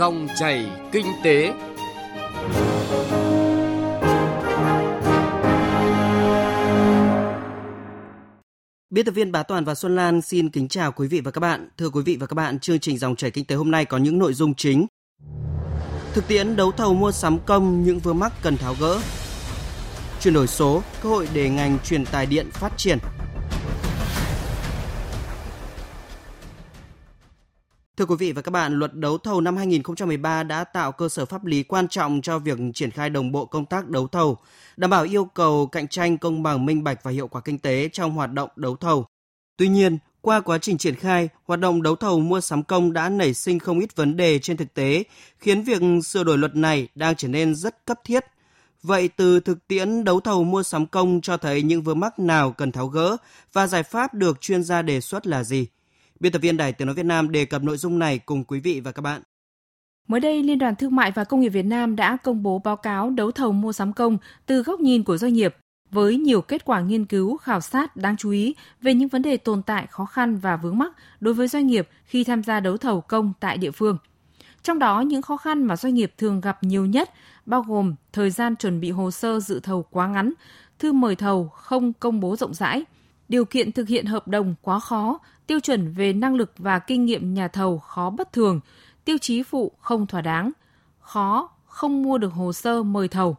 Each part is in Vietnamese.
Dòng chảy kinh tế. Biên tập viên Bá Toàn và Xuân Lan xin kính chào quý vị và các bạn. Thưa quý vị và các bạn, chương trình Dòng chảy kinh tế hôm nay có những nội dung chính. Thực tiễn đấu thầu mua sắm công những vướng mắc cần tháo gỡ. Chuyển đổi số, cơ hội để ngành truyền tài điện phát triển. Thưa quý vị và các bạn, luật đấu thầu năm 2013 đã tạo cơ sở pháp lý quan trọng cho việc triển khai đồng bộ công tác đấu thầu, đảm bảo yêu cầu cạnh tranh công bằng minh bạch và hiệu quả kinh tế trong hoạt động đấu thầu. Tuy nhiên, qua quá trình triển khai, hoạt động đấu thầu mua sắm công đã nảy sinh không ít vấn đề trên thực tế, khiến việc sửa đổi luật này đang trở nên rất cấp thiết. Vậy từ thực tiễn đấu thầu mua sắm công cho thấy những vướng mắc nào cần tháo gỡ và giải pháp được chuyên gia đề xuất là gì? Biên tập viên Đài Tiếng Nói Việt Nam đề cập nội dung này cùng quý vị và các bạn. Mới đây, Liên đoàn Thương mại và Công nghiệp Việt Nam đã công bố báo cáo đấu thầu mua sắm công từ góc nhìn của doanh nghiệp với nhiều kết quả nghiên cứu, khảo sát đáng chú ý về những vấn đề tồn tại, khó khăn và vướng mắc đối với doanh nghiệp khi tham gia đấu thầu công tại địa phương. Trong đó, những khó khăn mà doanh nghiệp thường gặp nhiều nhất bao gồm thời gian chuẩn bị hồ sơ dự thầu quá ngắn, thư mời thầu không công bố rộng rãi, điều kiện thực hiện hợp đồng quá khó, tiêu chuẩn về năng lực và kinh nghiệm nhà thầu khó bất thường, tiêu chí phụ không thỏa đáng, khó không mua được hồ sơ mời thầu.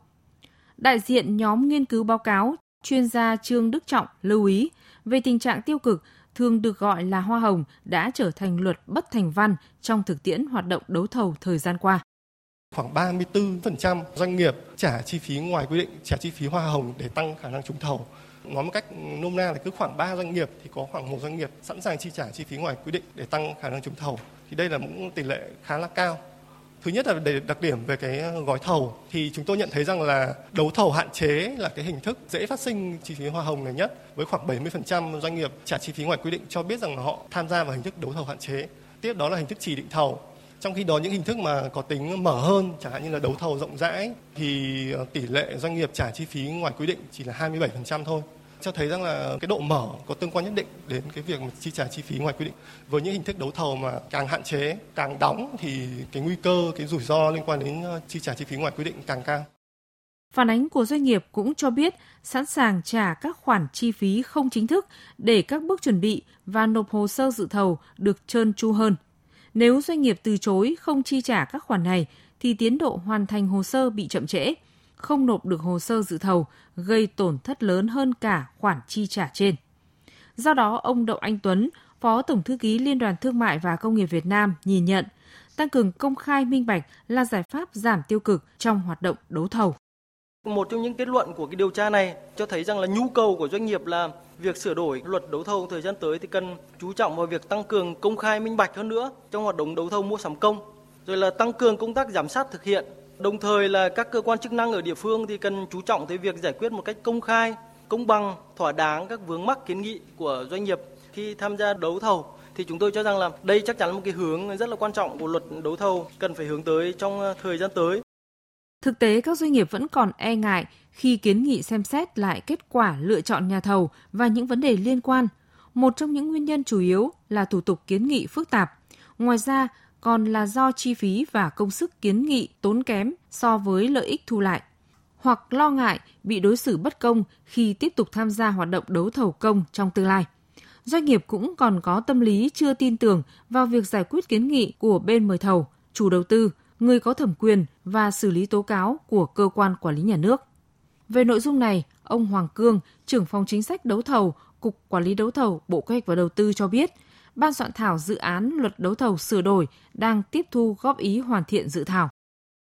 Đại diện nhóm nghiên cứu báo cáo, chuyên gia Trương Đức Trọng lưu ý về tình trạng tiêu cực thường được gọi là hoa hồng đã trở thành luật bất thành văn trong thực tiễn hoạt động đấu thầu thời gian qua. Khoảng 34% doanh nghiệp trả chi phí ngoài quy định, trả chi phí hoa hồng để tăng khả năng trúng thầu nói một cách nôm na là cứ khoảng 3 doanh nghiệp thì có khoảng một doanh nghiệp sẵn sàng chi trả chi phí ngoài quy định để tăng khả năng trúng thầu thì đây là một tỷ lệ khá là cao Thứ nhất là để đặc điểm về cái gói thầu thì chúng tôi nhận thấy rằng là đấu thầu hạn chế là cái hình thức dễ phát sinh chi phí hoa hồng này nhất với khoảng 70% doanh nghiệp trả chi phí ngoài quy định cho biết rằng họ tham gia vào hình thức đấu thầu hạn chế. Tiếp đó là hình thức chỉ định thầu. Trong khi đó những hình thức mà có tính mở hơn chẳng hạn như là đấu thầu rộng rãi thì ờ, tỷ lệ doanh nghiệp trả chi phí ngoài quy định chỉ là 27% thôi cho thấy rằng là cái độ mở có tương quan nhất định đến cái việc mà chi trả chi phí ngoài quy định. Với những hình thức đấu thầu mà càng hạn chế, càng đóng thì cái nguy cơ, cái rủi ro liên quan đến ờ, chi trả chi phí ngoài quy định càng cao. Phản ánh của doanh nghiệp cũng cho biết sẵn sàng trả các khoản chi phí không chính thức để các bước chuẩn bị và nộp hồ sơ dự thầu được trơn tru hơn. Nếu doanh nghiệp từ chối không chi trả các khoản này thì tiến độ hoàn thành hồ sơ bị chậm trễ, không nộp được hồ sơ dự thầu, gây tổn thất lớn hơn cả khoản chi trả trên. Do đó, ông Đậu Anh Tuấn, Phó Tổng Thư ký Liên đoàn Thương mại và Công nghiệp Việt Nam nhìn nhận, tăng cường công khai minh bạch là giải pháp giảm tiêu cực trong hoạt động đấu thầu. Một trong những kết luận của cái điều tra này cho thấy rằng là nhu cầu của doanh nghiệp là việc sửa đổi luật đấu thầu thời gian tới thì cần chú trọng vào việc tăng cường công khai minh bạch hơn nữa trong hoạt động đấu thầu mua sắm công, rồi là tăng cường công tác giám sát thực hiện Đồng thời là các cơ quan chức năng ở địa phương thì cần chú trọng tới việc giải quyết một cách công khai, công bằng, thỏa đáng các vướng mắc kiến nghị của doanh nghiệp khi tham gia đấu thầu thì chúng tôi cho rằng là đây chắc chắn là một cái hướng rất là quan trọng của luật đấu thầu cần phải hướng tới trong ờ, thời gian tới. Thực tế các doanh nghiệp vẫn còn e ngại khi kiến nghị xem xét lại kết quả lựa chọn nhà thầu và những vấn đề liên quan. Một trong những nguyên nhân chủ yếu là thủ tục kiến nghị phức tạp. Ngoài ra, còn là do chi phí và công sức kiến nghị tốn kém so với lợi ích thu lại hoặc lo ngại bị đối xử bất công khi tiếp tục tham gia hoạt động đấu thầu công trong tương lai. Doanh nghiệp cũng còn có tâm lý chưa tin tưởng vào việc giải quyết kiến nghị của bên mời thầu, chủ đầu tư, người có thẩm quyền và xử lý tố cáo của cơ quan quản lý nhà nước. Về nội dung này, ông Hoàng Cương, trưởng phòng chính sách đấu thầu, Cục Quản lý đấu thầu, Bộ Kế hoạch và Đầu tư cho biết, Ban soạn thảo dự án luật đấu thầu sửa đổi đang tiếp thu góp ý hoàn thiện dự thảo.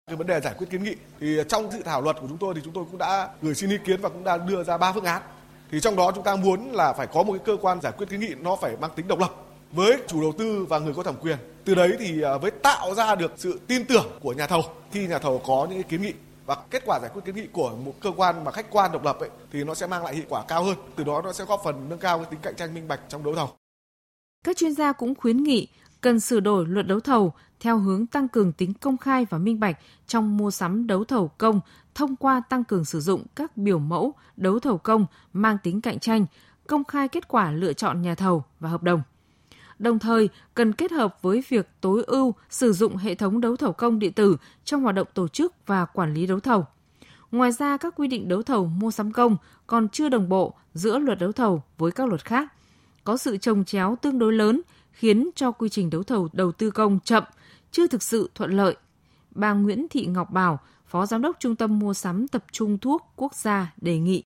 Cái vấn đề giải quyết kiến nghị thì trong dự thảo luật của chúng tôi thì chúng tôi cũng đã gửi xin ý kiến và cũng đã đưa ra ba phương án. Thì trong đó chúng ta muốn là phải có một cái cơ quan giải quyết kiến nghị nó phải mang tính độc lập với chủ đầu tư và người có thẩm quyền. Từ đấy thì à, với tạo ra được sự tin tưởng của nhà thầu khi nhà thầu có những kiến nghị và kết quả giải quyết kiến nghị của một cơ quan mà khách quan độc lập ấy, thì nó sẽ mang lại hiệu quả cao hơn. Từ đó nó sẽ góp phần nâng cao cái tính cạnh tranh minh bạch trong đấu thầu. Các chuyên gia cũng khuyến nghị cần sửa đổi luật đấu thầu theo hướng tăng cường tính công khai và minh bạch trong mua sắm đấu thầu công thông qua tăng cường sử dụng các biểu mẫu đấu thầu công mang tính cạnh tranh, công khai kết quả lựa chọn nhà thầu và hợp đồng đồng thời cần kết hợp với việc tối ưu sử dụng hệ thống đấu thầu công điện tử trong hoạt động tổ chức và quản lý đấu thầu. Ngoài ra, các quy định đấu thầu mua sắm công còn chưa đồng bộ giữa luật đấu thầu với các luật khác. Có sự trồng chéo tương đối lớn khiến cho quy trình đấu thầu đầu tư công chậm, chưa thực sự thuận lợi. Bà Nguyễn Thị Ngọc Bảo, Phó Giám đốc Trung tâm Mua sắm Tập trung Thuốc Quốc gia đề nghị.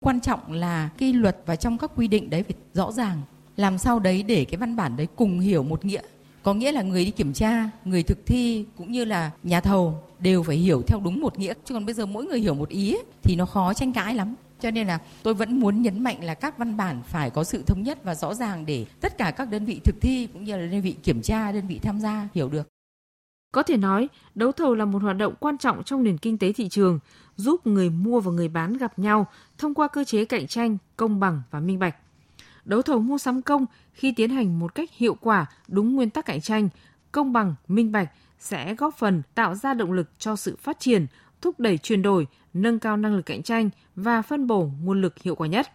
Quan trọng là cái luật và trong các quy định đấy phải rõ ràng. Làm sao đấy để cái văn bản đấy cùng hiểu một nghĩa. Có nghĩa là người đi kiểm tra, người thực thi cũng như là nhà thầu đều phải hiểu theo đúng một nghĩa. Chứ còn bây giờ mỗi người hiểu một ý ấy, thì nó khó tranh cãi lắm. Cho nên là tôi vẫn muốn nhấn mạnh là các văn bản phải có sự thống nhất và rõ ràng để tất cả các đơn vị thực thi cũng như là đơn vị kiểm tra, đơn vị tham gia hiểu được. Có thể nói, đấu thầu là một hoạt động quan trọng trong nền kinh tế thị trường, giúp người mua và người bán gặp nhau thông qua cơ chế cạnh tranh, công bằng và minh bạch. Đấu thầu mua sắm công khi tiến hành một cách hiệu quả, đúng nguyên tắc cạnh tranh, công bằng, minh bạch sẽ góp phần tạo ra động lực cho sự phát triển, thúc đẩy chuyển đổi, nâng cao năng lực cạnh tranh và phân bổ nguồn lực hiệu quả nhất.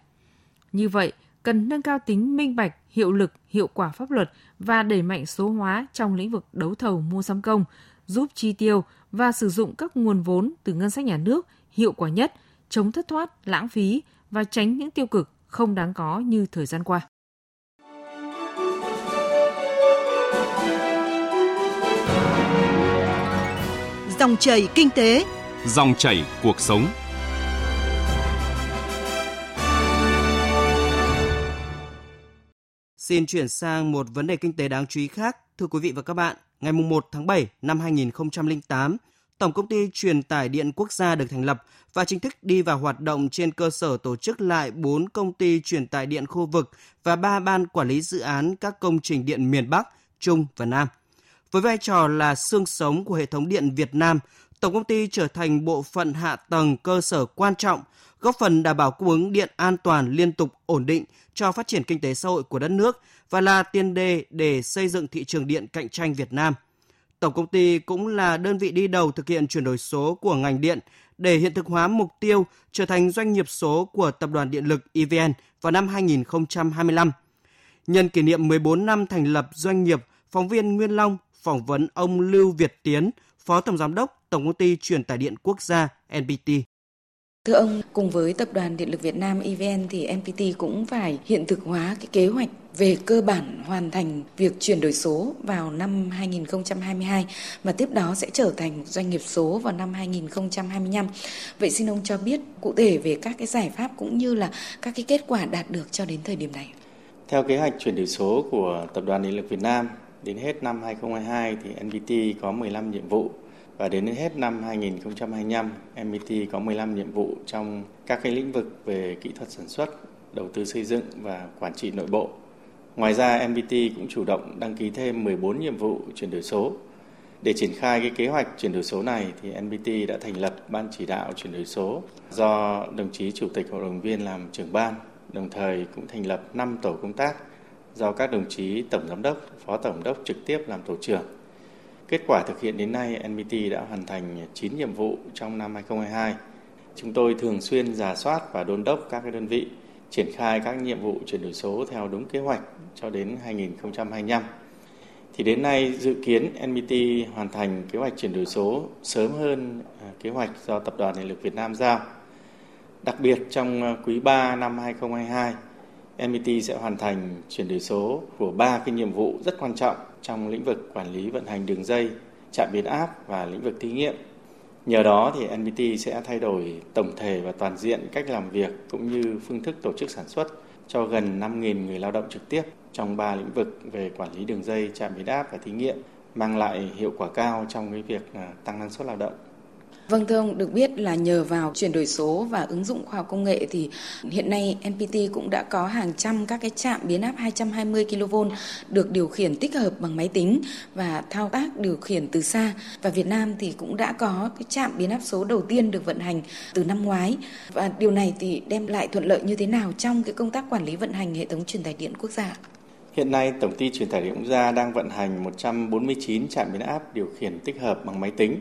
Như vậy, cần nâng cao tính minh bạch, hiệu lực, hiệu quả pháp luật và đẩy mạnh số hóa trong lĩnh vực đấu thầu mua sắm công, giúp chi tiêu và sử dụng các nguồn vốn từ ngân sách nhà nước hiệu quả nhất, chống thất thoát, lãng phí và tránh những tiêu cực không đáng có như thời gian qua. Dòng chảy kinh tế, dòng chảy cuộc sống. Xin chuyển sang một vấn đề kinh tế đáng chú ý khác. Thưa quý vị và các bạn, ngày 1 tháng 7 năm 2008, Tổng công ty truyền tải điện quốc gia được thành lập và chính thức đi vào hoạt động trên cơ sở tổ chức lại 4 công ty truyền tải điện khu vực và 3 ban quản lý dự án các công trình điện miền Bắc, Trung và Nam. Với vai trò là xương sống của hệ thống điện Việt Nam, Tổng công ty trở thành bộ phận hạ tầng cơ sở quan trọng, góp phần đảm bảo cung ứng điện an toàn, liên tục, ổn định cho phát triển kinh tế xã hội của đất nước và là tiền đề để xây dựng thị trường điện cạnh tranh Việt Nam. Tổng công ty cũng là đơn vị đi đầu thực hiện chuyển đổi số của ngành điện để hiện thực hóa mục tiêu trở thành doanh nghiệp số của Tập đoàn Điện lực EVN vào năm 2025. Nhân kỷ niệm 14 năm thành lập doanh nghiệp, phóng viên Nguyên Long phỏng vấn ông Lưu Việt Tiến, Phó Tổng Giám đốc Tổng công ty Truyền tải điện quốc gia NPT. Thưa ông, cùng với Tập đoàn Điện lực Việt Nam EVN thì NPT cũng phải hiện thực hóa cái kế hoạch về cơ bản hoàn thành việc chuyển đổi số vào năm 2022 và tiếp đó sẽ trở thành một doanh nghiệp số vào năm 2025. Vậy xin ông cho biết cụ thể về các cái giải pháp cũng như là các cái kết quả đạt được cho đến thời điểm này. Theo kế hoạch chuyển đổi số của Tập đoàn Điện lực Việt Nam, đến hết năm 2022 thì NPT có 15 nhiệm vụ và đến hết năm 2025, MBT có 15 nhiệm vụ trong các cái lĩnh vực về kỹ thuật sản xuất, đầu tư xây dựng và quản trị nội bộ. Ngoài ra, MBT cũng chủ động đăng ký thêm 14 nhiệm vụ chuyển đổi số. Để triển khai cái kế hoạch chuyển đổi số này thì NBT đã thành lập ban chỉ đạo chuyển đổi số do đồng chí chủ tịch hội đồng viên làm trưởng ban, đồng thời cũng thành lập 5 tổ công tác do các đồng chí tổng giám đốc, phó tổng giám đốc trực tiếp làm tổ trưởng Kết quả thực hiện đến nay, NBT đã hoàn thành 9 nhiệm vụ trong năm 2022. Chúng tôi thường xuyên giả soát và đôn đốc các đơn vị triển khai các nhiệm vụ chuyển đổi số theo đúng kế hoạch cho đến 2025. Thì đến nay dự kiến NBT hoàn thành kế hoạch chuyển đổi số sớm hơn à, kế hoạch do Tập đoàn Điện lực Việt Nam giao. Đặc biệt trong à, quý 3 năm 2022, NBT sẽ hoàn thành chuyển đổi số của ba cái nhiệm vụ rất quan trọng trong lĩnh vực quản lý vận hành đường dây, trạm biến áp và lĩnh vực thí nghiệm. Nhờ đó thì NBT sẽ thay đổi tổng thể và toàn diện cách làm việc cũng như phương thức tổ chức sản xuất cho gần 5.000 người lao động trực tiếp trong ba lĩnh vực về quản lý đường dây, trạm biến áp và thí nghiệm, mang lại hiệu quả cao trong cái việc à, tăng năng suất lao động. Vâng thưa ông, được biết là nhờ vào chuyển đổi số và ứng dụng khoa học công nghệ thì hiện nay NPT cũng đã có hàng trăm các cái trạm biến áp 220 kV được điều khiển tích hợp bằng máy tính và thao tác điều khiển từ xa. Và Việt Nam thì cũng đã có cái trạm biến áp số đầu tiên được vận hành từ năm ngoái. Và điều này thì đem lại thuận lợi như thế nào trong cái công tác quản lý vận hành hệ thống truyền tải điện quốc gia? Hiện nay, Tổng ty truyền tải điện quốc gia đang vận hành 149 trạm biến áp điều khiển tích hợp bằng máy tính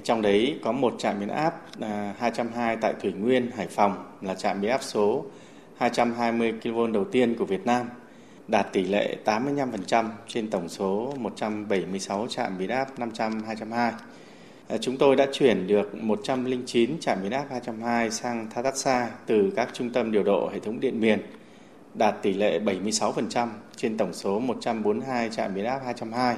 trong đấy có một trạm biến áp à, 220 tại Thủy Nguyên, Hải Phòng là trạm biến áp số 220 kV đầu tiên của Việt Nam. đạt tỷ lệ 85% trên tổng số 176 trạm biến áp 500 220. À, chúng tôi đã chuyển được 109 trạm biến áp 220 sang Thatatsa từ các trung tâm điều độ hệ thống điện miền, đạt tỷ lệ 76% trên tổng số 142 trạm biến áp 220.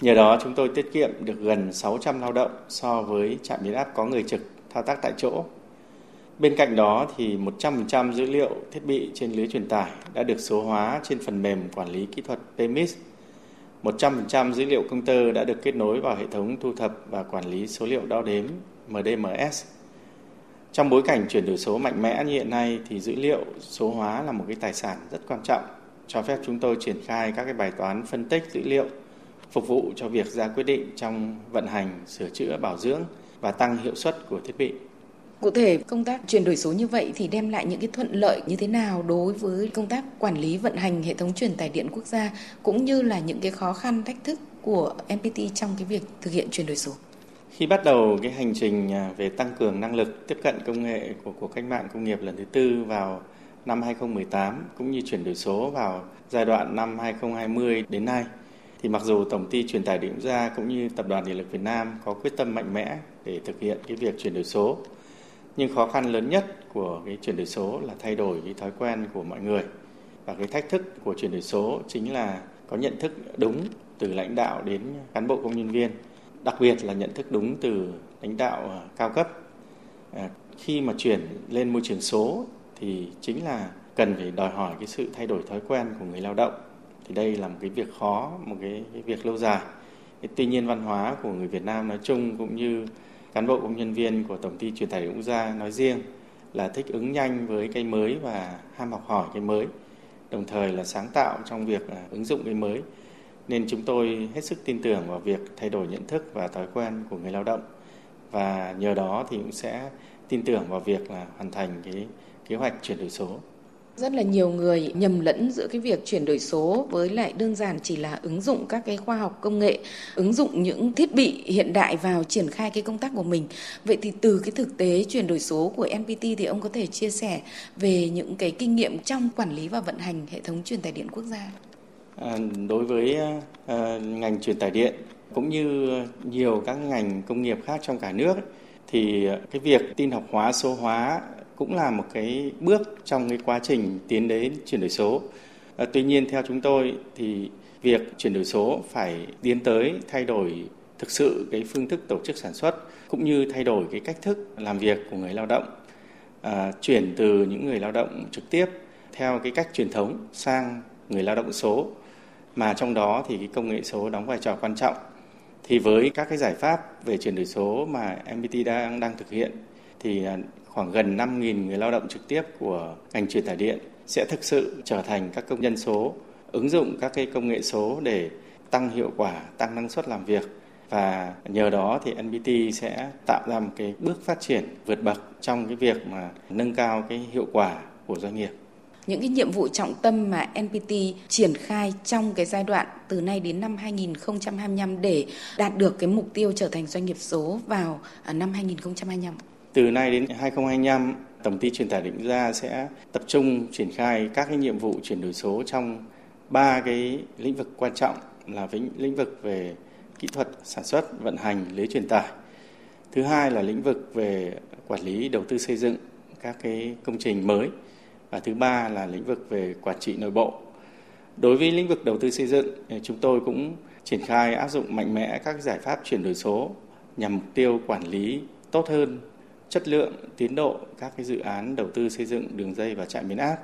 Nhờ đó, chúng tôi tiết kiệm được gần 600 lao động so với trạm biến áp có người trực thao tác tại chỗ. Bên cạnh đó thì 100% dữ liệu thiết bị trên lưới truyền tải đã được số hóa trên phần mềm quản lý kỹ thuật PMIS. 100% dữ liệu công tơ đã được kết nối vào hệ thống thu thập và quản lý số liệu đo đếm MDMS. Trong bối cảnh chuyển đổi số mạnh mẽ như hiện nay thì dữ liệu số hóa là một cái tài sản rất quan trọng, cho phép chúng tôi triển khai các cái bài toán phân tích dữ liệu phục vụ cho việc ra quyết định trong vận hành, sửa chữa, bảo dưỡng và tăng hiệu suất của thiết bị. Cụ thể, công tác chuyển đổi số như vậy thì đem lại những cái thuận lợi như thế nào đối với công tác quản lý vận hành hệ thống truyền tải điện quốc gia cũng như là những cái khó khăn thách thức của MPT trong cái việc thực hiện chuyển đổi số? Khi bắt đầu cái hành trình à, về tăng cường năng lực tiếp cận công nghệ của cuộc cách mạng công nghiệp lần thứ tư vào năm 2018 cũng như chuyển đổi số vào giai đoạn năm 2020 đến nay thì mặc dù tổng ty truyền tải điện quốc gia cũng như tập đoàn điện lực Việt Nam có quyết tâm mạnh mẽ để thực hiện cái việc chuyển đổi số, nhưng khó khăn lớn nhất của cái chuyển đổi số là thay đổi cái thói quen của mọi người. Và cái thách thức của chuyển đổi số chính là có nhận thức đúng từ lãnh đạo đến cán bộ công nhân viên, đặc biệt là nhận thức đúng từ lãnh đạo à, cao cấp. À, khi mà chuyển lên môi trường số thì chính là cần phải đòi hỏi cái sự thay đổi thói quen của người lao động thì đây là một cái việc khó một cái, cái việc lâu dài. Tuy nhiên văn hóa của người Việt Nam nói chung cũng như cán bộ công nhân viên của tổng ty truyền tải điện quốc gia nói riêng là thích ứng nhanh với cái mới và ham học hỏi cái mới đồng thời là sáng tạo trong việc à, ứng dụng cái mới. Nên chúng tôi hết sức tin tưởng vào việc thay đổi nhận thức và thói quen của người lao động. Và nhờ đó thì cũng sẽ tin tưởng vào việc là hoàn thành cái kế hoạch chuyển đổi số rất là nhiều người nhầm lẫn giữa cái việc chuyển đổi số với lại đơn giản chỉ là ứng dụng các cái khoa học công nghệ, ứng dụng những thiết bị hiện đại vào triển khai cái công tác của mình. Vậy thì từ cái thực tế chuyển đổi số của NPT thì ông có thể chia sẻ về những cái kinh nghiệm trong quản lý và vận hành hệ thống truyền tải điện quốc gia. À, đối với à, ngành truyền tải điện cũng như nhiều các ngành công nghiệp khác trong cả nước thì cái việc tin học hóa số hóa cũng là một cái bước trong cái quá trình tiến đến chuyển đổi số. À, tuy nhiên theo chúng tôi thì việc chuyển đổi số phải tiến tới thay đổi thực sự cái phương thức tổ chức sản xuất cũng như thay đổi cái cách thức làm việc của người lao động à, chuyển từ những người lao động trực tiếp theo cái cách truyền thống sang người lao động số mà trong đó thì cái công nghệ số đóng vai trò quan trọng thì với các cái giải pháp về chuyển đổi số mà MPT đang đang thực hiện thì à, khoảng gần 5.000 người lao động trực tiếp của ngành truyền tải điện sẽ thực sự trở thành các công nhân số, ứng dụng các cái công nghệ số để tăng hiệu quả, tăng năng suất làm việc và nhờ đó thì NPT sẽ tạo ra một cái bước phát triển vượt bậc trong cái việc mà nâng cao cái hiệu quả của doanh nghiệp. Những cái nhiệm vụ trọng tâm mà NPT triển khai trong cái giai đoạn từ nay đến năm 2025 để đạt được cái mục tiêu trở thành doanh nghiệp số vào à, năm 2025. Từ nay đến 2025, Tổng ty truyền tải định ra sẽ tập trung triển khai các cái nhiệm vụ chuyển đổi số trong ba cái lĩnh vực quan trọng là lĩnh vực về kỹ thuật sản xuất, vận hành lưới truyền tải. Thứ hai là lĩnh vực về quản lý đầu tư xây dựng các cái công trình mới và thứ ba là lĩnh vực về quản trị nội bộ. Đối với lĩnh vực đầu tư xây dựng, chúng tôi cũng triển khai áp dụng mạnh mẽ các giải pháp chuyển đổi số nhằm mục tiêu quản lý tốt hơn chất lượng, tiến độ các cái dự án đầu tư xây dựng đường dây và trạm biến áp.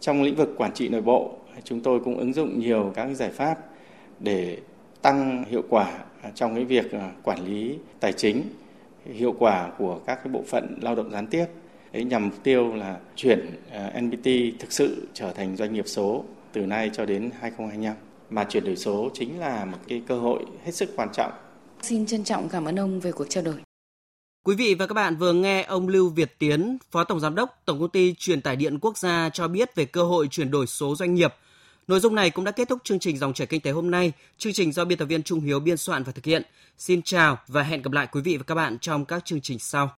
Trong lĩnh vực quản trị nội bộ, chúng tôi cũng ứng dụng nhiều các giải pháp để tăng hiệu quả trong cái việc à, quản lý tài chính, hiệu quả của các cái bộ phận lao động gián tiếp ấy nhằm mục tiêu là chuyển à, NPT thực sự trở thành doanh nghiệp số từ nay cho đến 2025 mà chuyển đổi số chính là một cái cơ hội hết sức quan trọng. Xin trân trọng cảm ơn ông về cuộc trao đổi. Quý vị và các bạn vừa nghe ông Lưu Việt Tiến, Phó Tổng Giám đốc Tổng Công ty Truyền tải điện quốc gia cho biết về cơ hội chuyển đổi số doanh nghiệp. Nội dung này cũng đã kết thúc chương trình Dòng chảy kinh tế hôm nay. Chương trình do biên tập viên Trung Hiếu biên soạn và thực hiện. Xin chào và hẹn gặp lại quý vị và các bạn trong các chương trình sau.